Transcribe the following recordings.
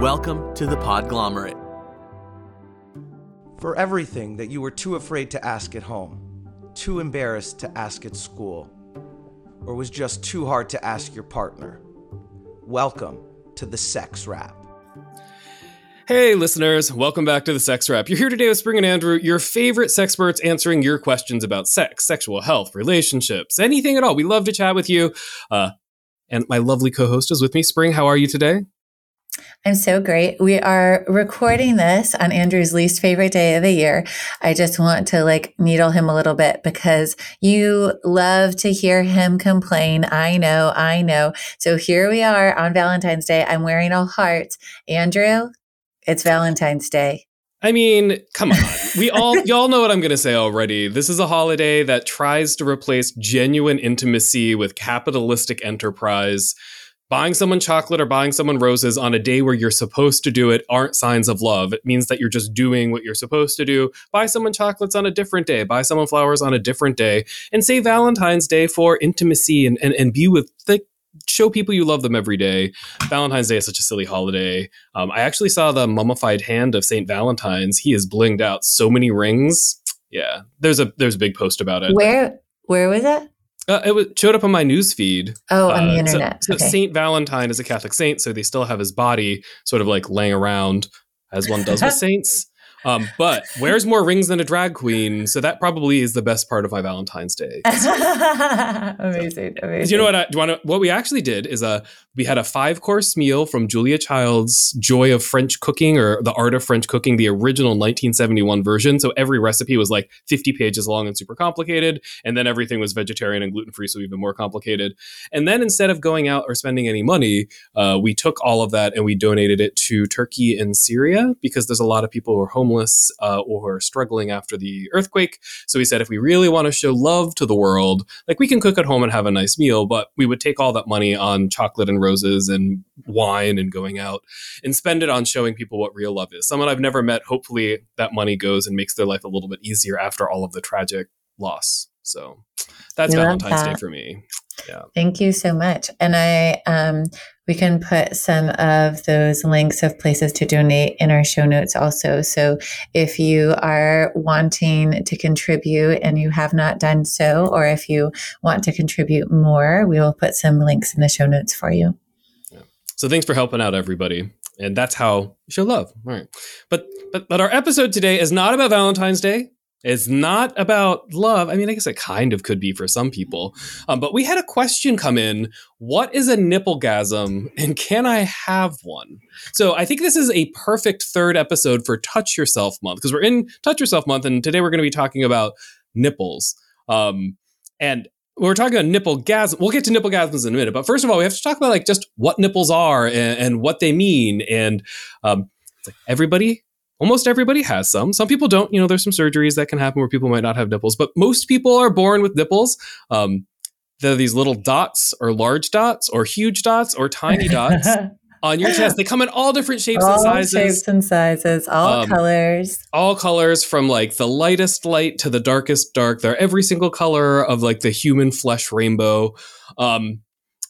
Welcome to the Podglomerate. For everything that you were too afraid to ask at home, too embarrassed to ask at school, or was just too hard to ask your partner, welcome to the Sex Wrap. Hey, listeners, welcome back to the Sex Wrap. You're here today with Spring and Andrew, your favorite sex experts answering your questions about sex, sexual health, relationships, anything at all. We love to chat with you. Uh, and my lovely co host is with me. Spring, how are you today? I'm so great. We are recording this on Andrew's least favorite day of the year. I just want to like needle him a little bit because you love to hear him complain. I know, I know. So here we are on Valentine's Day. I'm wearing a heart. Andrew, it's Valentine's Day. I mean, come on. We all y'all know what I'm going to say already. This is a holiday that tries to replace genuine intimacy with capitalistic enterprise. Buying someone chocolate or buying someone roses on a day where you're supposed to do it aren't signs of love. It means that you're just doing what you're supposed to do. Buy someone chocolates on a different day. Buy someone flowers on a different day. And say Valentine's Day for intimacy and, and, and be with show people you love them every day. Valentine's Day is such a silly holiday. Um, I actually saw the mummified hand of Saint Valentine's. He is blinged out so many rings. Yeah, there's a there's a big post about it. Where where was it? Uh, it was, showed up on my news feed. Oh, on the Uh, internet. So, so okay. Saint Valentine is a Catholic saint, so they still have his body sort of like laying around as one does with saints. Um, but wears more rings than a drag queen, so that probably is the best part of my Valentine's Day. amazing, amazing. You know what? I, do you want to, what we actually did is uh, we had a five course meal from Julia Child's Joy of French Cooking or The Art of French Cooking, the original 1971 version. So every recipe was like 50 pages long and super complicated. And then everything was vegetarian and gluten free, so even more complicated. And then instead of going out or spending any money, uh, we took all of that and we donated it to Turkey and Syria because there's a lot of people who are homeless uh, or struggling after the earthquake. So we said if we really want to show love to the world, like we can cook at home and have a nice meal, but we would take all that money on chocolate and roses and wine and going out and spend it on showing people what real love is. Someone I've never met, hopefully that money goes and makes their life a little bit easier after all of the tragic loss. So that's Valentine's Day for me. Yeah. Thank you so much. And I, um, we can put some of those links of places to donate in our show notes also. So if you are wanting to contribute and you have not done so, or if you want to contribute more, we will put some links in the show notes for you. So thanks for helping out everybody. And that's how you show love. All right. But but but our episode today is not about Valentine's Day. It's not about love. I mean, I guess it kind of could be for some people. Um, but we had a question come in. What is a nipplegasm and can I have one? So I think this is a perfect third episode for Touch Yourself Month because we're in Touch Yourself Month and today we're going to be talking about nipples. Um, and we're talking about nipple gasm. We'll get to nipple gasms in a minute, but first of all, we have to talk about like just what nipples are and, and what they mean. And um, like everybody, almost everybody has some. Some people don't. You know, there's some surgeries that can happen where people might not have nipples, but most people are born with nipples. Um, they're these little dots, or large dots, or huge dots, or tiny dots on your chest. They come in all different shapes and all sizes shapes and sizes, all Um, colors. all colors from like the lightest light to the darkest dark. They're every single color of like the human flesh rainbow. Um,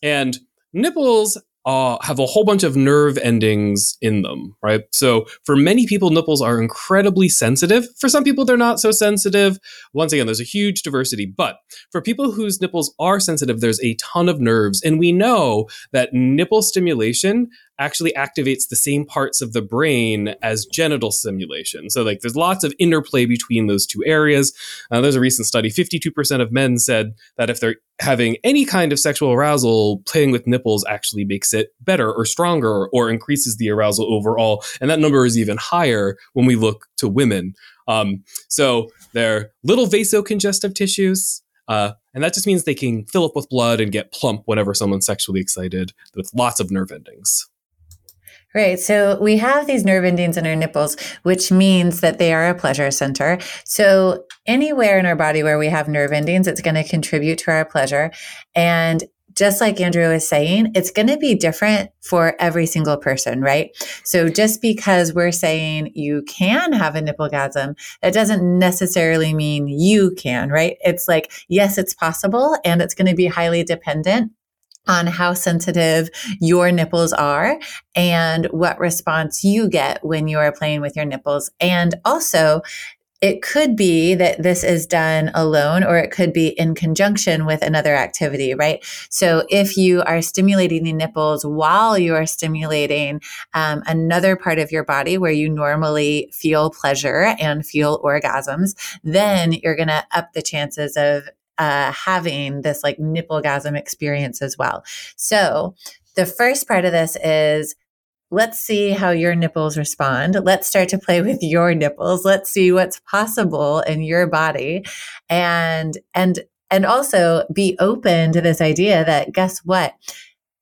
and nipples uh, have a whole bunch of nerve endings in them, right? So for many people, nipples are incredibly sensitive. For some people, they're not so sensitive. Once again, there's a huge diversity. But for people whose nipples are sensitive, there's a ton of nerves. And we know that nipple stimulation actually activates the same parts of the brain as genital stimulation. So, like, there's lots of interplay between those two areas. Uh, there's a recent study 52% of men said that if they're having any kind of sexual arousal, playing with nipples actually makes it better or stronger or increases the arousal overall. And that number is even higher when we look to women. Um, so, they're little vasocongestive tissues. Uh, and that just means they can fill up with blood and get plump whenever someone's sexually excited with lots of nerve endings. Right. So we have these nerve endings in our nipples, which means that they are a pleasure center. So anywhere in our body where we have nerve endings, it's going to contribute to our pleasure. And just like Andrew was saying, it's going to be different for every single person, right? So just because we're saying you can have a nipple nipplegasm, that doesn't necessarily mean you can, right? It's like, yes, it's possible and it's going to be highly dependent on how sensitive your nipples are and what response you get when you are playing with your nipples. And also, it could be that this is done alone or it could be in conjunction with another activity, right? So if you are stimulating the nipples while you are stimulating um, another part of your body where you normally feel pleasure and feel orgasms, then you're going to up the chances of uh, having this like nipplegasm experience as well. So the first part of this is let's see how your nipples respond. Let's start to play with your nipples. Let's see what's possible in your body. And, and, and also be open to this idea that guess what?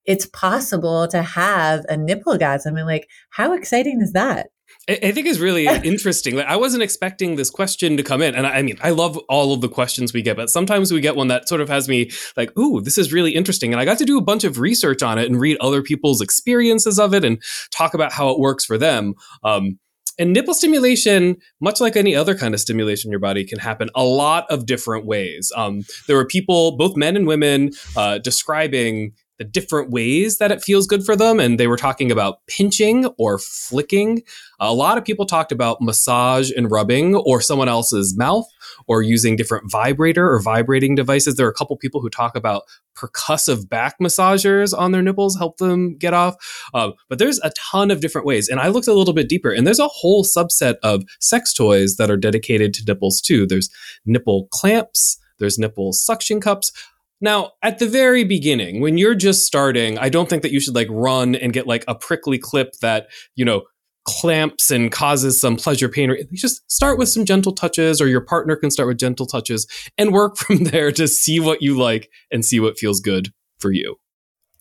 It's possible to have a nipplegasm. And like, how exciting is that? I think is really interesting. Like I wasn't expecting this question to come in, and I, I, mean, I love all of the questions we get, but sometimes we get one that sort of has me like, "Ooh, this is really interesting." And I got to do a bunch of research on it and read other people's experiences of it and talk about how it works for them. Um, and nipple stimulation, much like any other kind of stimulation in your body, can happen a lot of different ways. Um, there were people, both men and women, uh, describing the different ways that it feels good for them. And they were talking about pinching or flicking. A lot of people talked about massage and rubbing or someone else's mouth or using different vibrator or vibrating devices. There are a couple people who talk about percussive back massagers on their nipples help them get off. Um, but there's a ton of different ways. And I looked a little bit deeper, and there's a whole subset of sex toys that are dedicated to nipples too. There's nipple clamps, there's nipple suction cups. Now, at the very beginning, when you're just starting, I don't think that you should like run and get like a prickly clip that, you know, clamps and causes some pleasure pain. You just start with some gentle touches, or your partner can start with gentle touches and work from there to see what you like and see what feels good for you.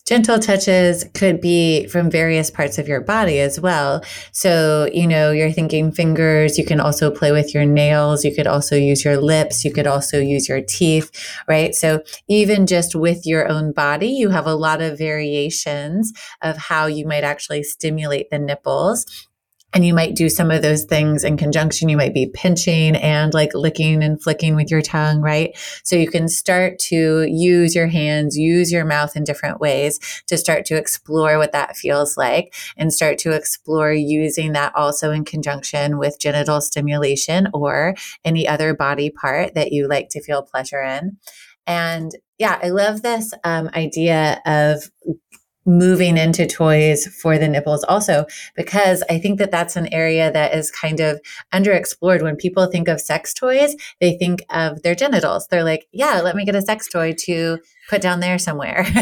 Gentle touches could be from various parts of your body as well. So, you know, you're thinking fingers, you can also play with your nails, you could also use your lips, you could also use your teeth, right? So, even just with your own body, you have a lot of variations of how you might actually stimulate the nipples and you might do some of those things in conjunction. You might be pinching and like licking and flicking with your tongue, right? So you can start to use your hands, use your mouth in different ways to start to explore what that feels like and start to explore using that also in conjunction with genital stimulation or any other body part that you like to feel pleasure in. And yeah, I love this um, idea of moving into toys for the nipples also because i think that that's an area that is kind of underexplored. When people think of sex toys they think of their genitals. They're like yeah let me get a sex toy to put down there somewhere.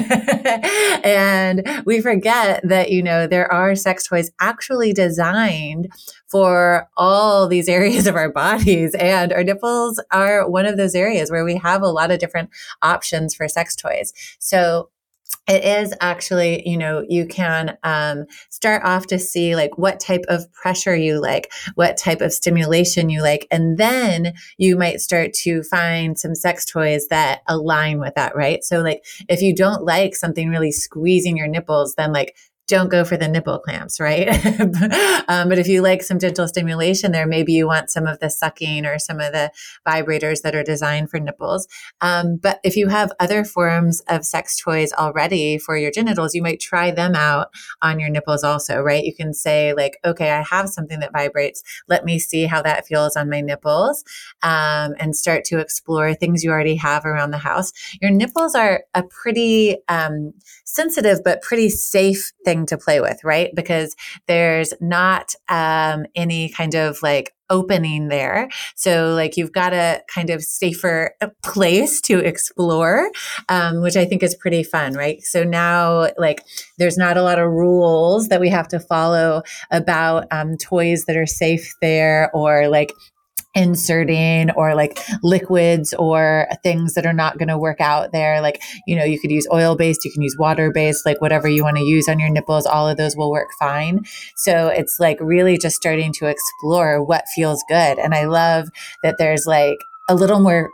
And we forget that you know there are sex toys actually designed for all these areas of our bodies and our nipples are one of those areas where we have a lot of different options for sex toys. So it is actually, you know, you can um, start off to see like what type of pressure you like, what type of stimulation you like, and then you might start to find some sex toys that align with that, right? So, like, if you don't like something really squeezing your nipples, then like don't go for the nipple clamps, right? um, but if you like some gentle stimulation there, maybe you want some of the sucking or some of the vibrators that are designed for nipples. Um, but if you have other forms of sex toys already for your genitals, you might try them out on your nipples also, right? You can say, like, okay, I have something that vibrates. Let me see how that feels on my nipples um, and start to explore things you already have around the house. Your nipples are a pretty um, sensitive, but pretty safe thing thing to play with, right? Because there's not um, any kind of like opening there. So, like, you've got a kind of safer uh, place to explore, um, which I think is pretty fun, right? So, now, like, there's not a lot of rules that we have to follow about um, toys that are safe there or like inserting or like liquids or things that are not going to work out there. Like, you know, you could use oil based, you can use water based, like whatever you want to use on your nipples, all of those will work fine. So it's like really just starting to explore what feels good. And I love that there's like a little more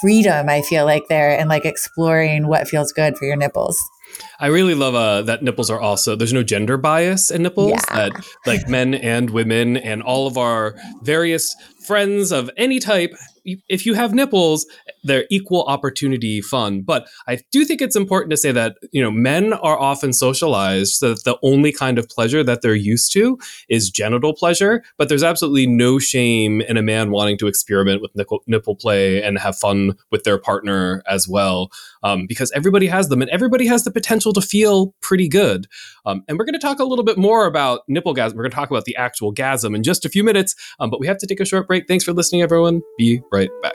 freedom, I feel like there and like exploring what feels good for your nipples. I really love uh, that nipples are also there's no gender bias in nipples yeah. that like men and women and all of our various friends of any type, if you have nipples, they're equal opportunity fun. But I do think it's important to say that, you know, men are often socialized so that the only kind of pleasure that they're used to is genital pleasure. But there's absolutely no shame in a man wanting to experiment with nipple, nipple play and have fun with their partner as well. Um, because everybody has them and everybody has the potential to feel pretty good. Um, and we're going to talk a little bit more about nipple gasm. We're going to talk about the actual gasm in just a few minutes. Um, but we have to take a short break. Thanks for listening, everyone. Be right back.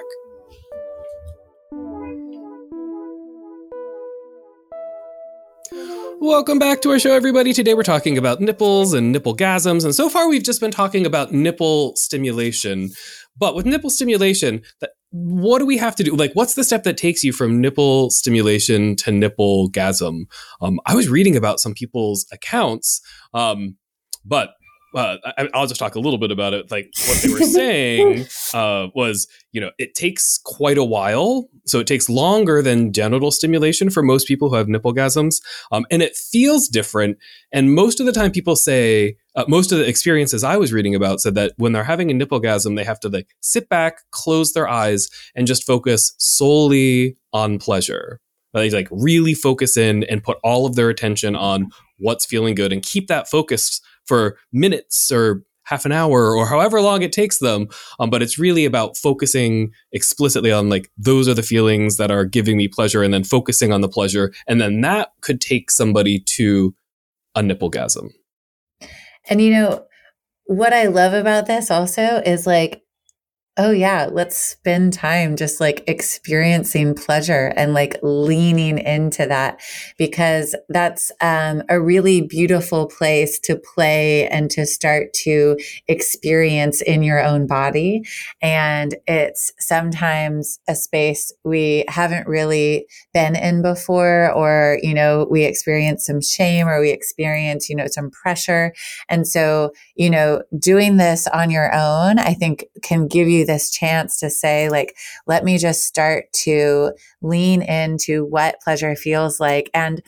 Welcome back to our show, everybody. Today we're talking about nipples and nipple gasms. And so far, we've just been talking about nipple stimulation. But with nipple stimulation, what do we have to do? Like, what's the step that takes you from nipple stimulation to nipple gasm? Um, I was reading about some people's accounts, um, but uh, I, will just talk a little bit about it. Like what they were saying uh, was, you know, it takes quite a while. So it takes longer than genital stimulation for most people who have nipple gasms. Um, and it feels different. And most of the time, people say, uh, most of the experiences I was reading about said that when they're having a nipple gasm, they have to like sit back, close their eyes, and just focus solely on pleasure. They like really focus in and put all of their attention on what's feeling good and keep that focus for minutes or half an hour or however long it takes them. Um, but it's really about focusing explicitly on like those are the feelings that are giving me pleasure and then focusing on the pleasure. And then that could take somebody to a nipplegasm. And you know, what I love about this also is like Oh, yeah. Let's spend time just like experiencing pleasure and like leaning into that because that's um, a really beautiful place to play and to start to experience in your own body. And it's sometimes a space we haven't really been in before, or, you know, we experience some shame or we experience, you know, some pressure. And so, you know, doing this on your own, I think can give you this chance to say, like, let me just start to lean into what pleasure feels like. And,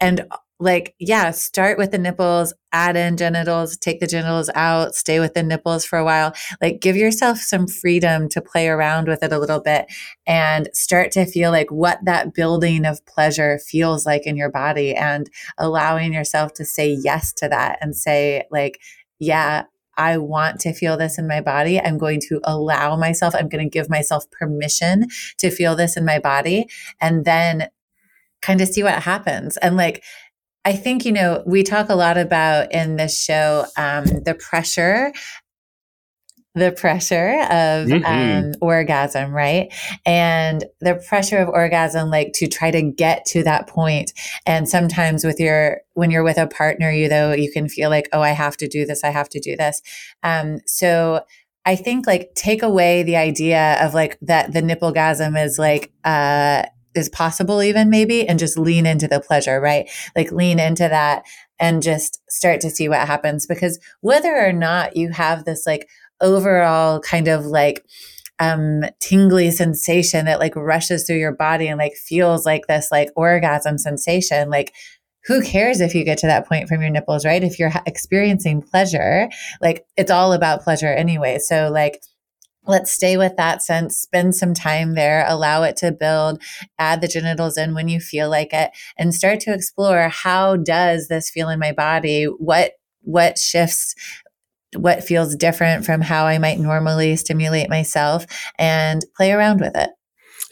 and uh, like, yeah, start with the nipples, add in genitals, take the genitals out, stay with the nipples for a while. Like, give yourself some freedom to play around with it a little bit and start to feel like what that building of pleasure feels like in your body and allowing yourself to say yes to that and say, like, yeah, I want to feel this in my body. I'm going to allow myself, I'm going to give myself permission to feel this in my body and then kind of see what happens. And like, I think, you know, we talk a lot about in this show um, the pressure the pressure of mm-hmm. um, orgasm, right? And the pressure of orgasm, like to try to get to that point. And sometimes with your, when you're with a partner, you though, you can feel like, oh, I have to do this, I have to do this. Um, so I think like take away the idea of like that the nipple gasm is like, uh, is possible even maybe and just lean into the pleasure, right? Like lean into that and just start to see what happens because whether or not you have this like overall kind of like um tingly sensation that like rushes through your body and like feels like this like orgasm sensation like who cares if you get to that point from your nipples right? If you're experiencing pleasure like it's all about pleasure anyway. So like let's stay with that sense spend some time there allow it to build add the genitals in when you feel like it and start to explore how does this feel in my body? What what shifts what feels different from how I might normally stimulate myself and play around with it.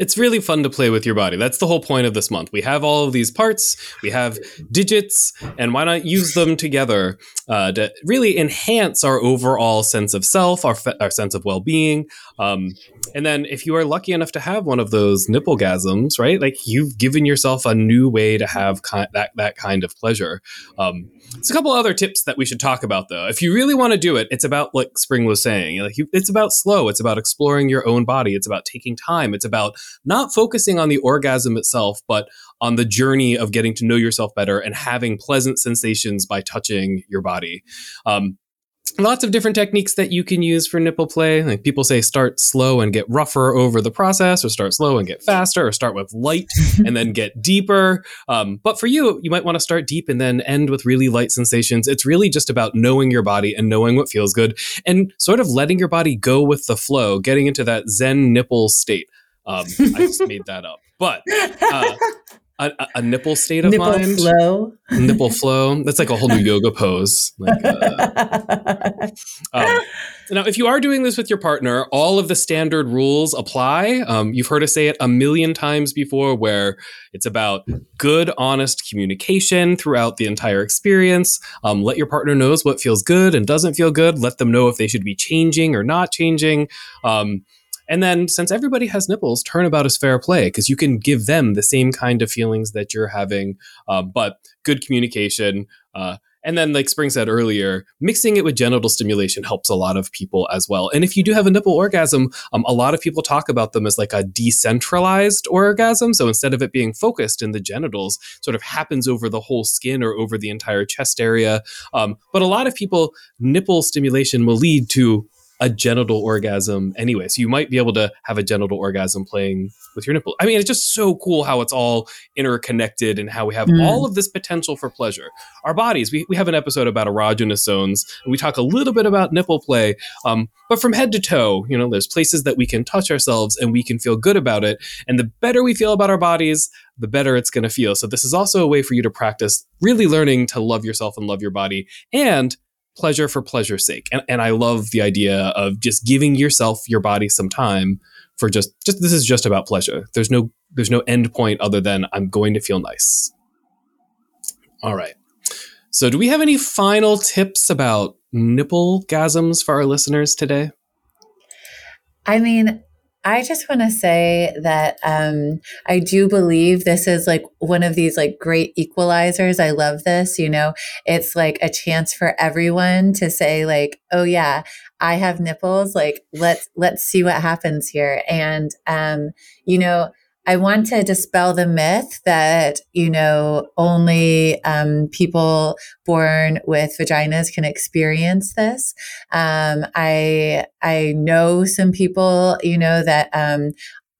It's really fun to play with your body. That's the whole point of this month. We have all of these parts, we have digits, and why not use them together uh, to really enhance our overall sense of self, our, fe- our sense of well being. Um, and then if you are lucky enough to have one of those nipple gasms, right? Like you've given yourself a new way to have ki- that, that kind of pleasure. Um, there's a couple other tips that we should talk about, though. If you really want to do it, it's about like Spring was saying. Like you, it's about slow. It's about exploring your own body. It's about taking time. It's about not focusing on the orgasm itself, but on the journey of getting to know yourself better and having pleasant sensations by touching your body. Um, lots of different techniques that you can use for nipple play. Like people say, start slow and get rougher over the process, or start slow and get faster, or start with light and then get deeper. Um, but for you, you might want to start deep and then end with really light sensations. It's really just about knowing your body and knowing what feels good and sort of letting your body go with the flow, getting into that Zen nipple state. Um, I just made that up. But uh, a, a, nipple state of nipple mind. flow. Nipple flow. That's like a whole new yoga pose. Like, uh, um, now, if you are doing this with your partner, all of the standard rules apply. Um, you've heard us say it a million times before, where it's about good, honest communication throughout the entire experience. Um, let your partner knows what feels good and doesn't feel good. Let them know if they should be changing or not changing. Um, and then, since everybody has nipples, turnabout is fair play because you can give them the same kind of feelings that you're having, uh, but good communication. Uh, and then, like Spring said earlier, mixing it with genital stimulation helps a lot of people as well. And if you do have a nipple orgasm, um, a lot of people talk about them as like a decentralized orgasm. So instead of it being focused in the genitals, sort of happens over the whole skin or over the entire chest area. Um, but a lot of people, nipple stimulation will lead to a genital orgasm anyway. So you might be able to have a genital orgasm playing with your nipple. I mean, it's just so cool how it's all interconnected and how we have mm. all of this potential for pleasure. Our bodies, we, we have an episode about erogenous zones, and we talk a little bit about nipple play. Um, but from head to toe, you know, there's places that we can touch ourselves and we can feel good about it. And the better we feel about our bodies, the better it's going to feel. So this is also a way for you to practice really learning to love yourself and love your body and pleasure for pleasure's sake. And, and I love the idea of just giving yourself, your body some time for just, just this is just about pleasure. There's no there's no end point other than I'm going to feel nice. All right. So do we have any final tips about nipple gasms for our listeners today? I mean, I just want to say that um, I do believe this is like one of these like great equalizers. I love this. You know, it's like a chance for everyone to say like, "Oh yeah, I have nipples. Like let's let's see what happens here." And um, you know, I want to dispel the myth that, you know, only um, people born with vaginas can experience this. Um, I, I know some people, you know, that um,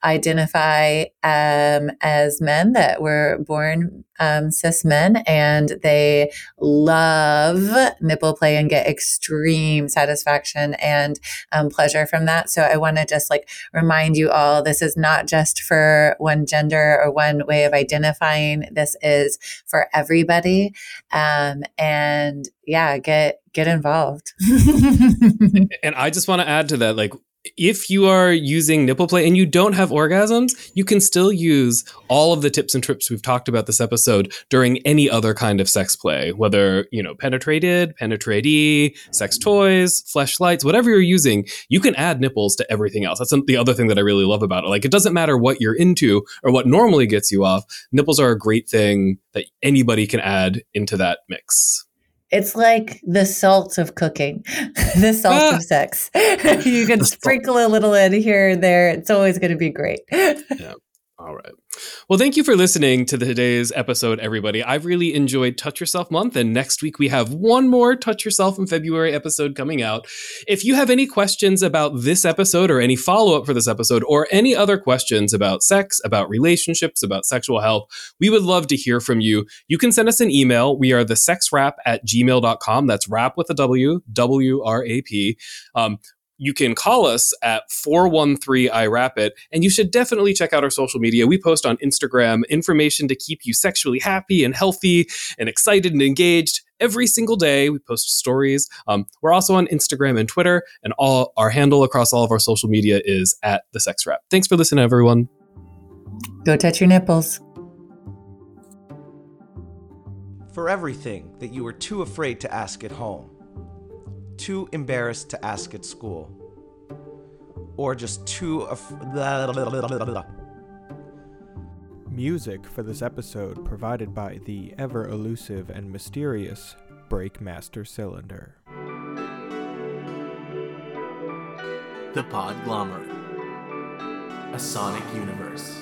identify um, as men that were born um, cis men and they love nipple play and get extreme satisfaction and um, pleasure from that. So I want to just like remind you all this is not just for one gender or one way of identifying, this is for everybody. Um, and yeah, get get involved. and I just want to add to that like if you are using nipple play and you don't have orgasms, you can still use all of the tips and trips we've talked about this episode during any other kind of sex play, whether, you know, penetrated, penetratee, sex toys, fleshlights, whatever you're using, you can add nipples to everything else. That's the other thing that I really love about it. Like, it doesn't matter what you're into or what normally gets you off, nipples are a great thing that anybody can add into that mix. It's like the salt of cooking, the salt ah. of sex. you can sprinkle a little in here and there. It's always going to be great. yeah. All right. Well, thank you for listening to today's episode, everybody. I've really enjoyed Touch Yourself Month, and next week we have one more Touch Yourself in February episode coming out. If you have any questions about this episode or any follow up for this episode or any other questions about sex, about relationships, about sexual health, we would love to hear from you. You can send us an email. We are the sexwrap at gmail.com. That's wrap with a W, W R A P. Um, you can call us at 413 it, and you should definitely check out our social media. We post on Instagram information to keep you sexually happy and healthy and excited and engaged every single day. We post stories. Um, we're also on Instagram and Twitter, and all our handle across all of our social media is at the Sex Wrap. Thanks for listening, everyone. Go touch your nipples. For everything that you were too afraid to ask at home too embarrassed to ask at school, or just too. Af- Music for this episode provided by the ever elusive and mysterious Breakmaster Cylinder. The Podglomerate, a sonic universe.